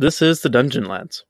This is the Dungeon Lads.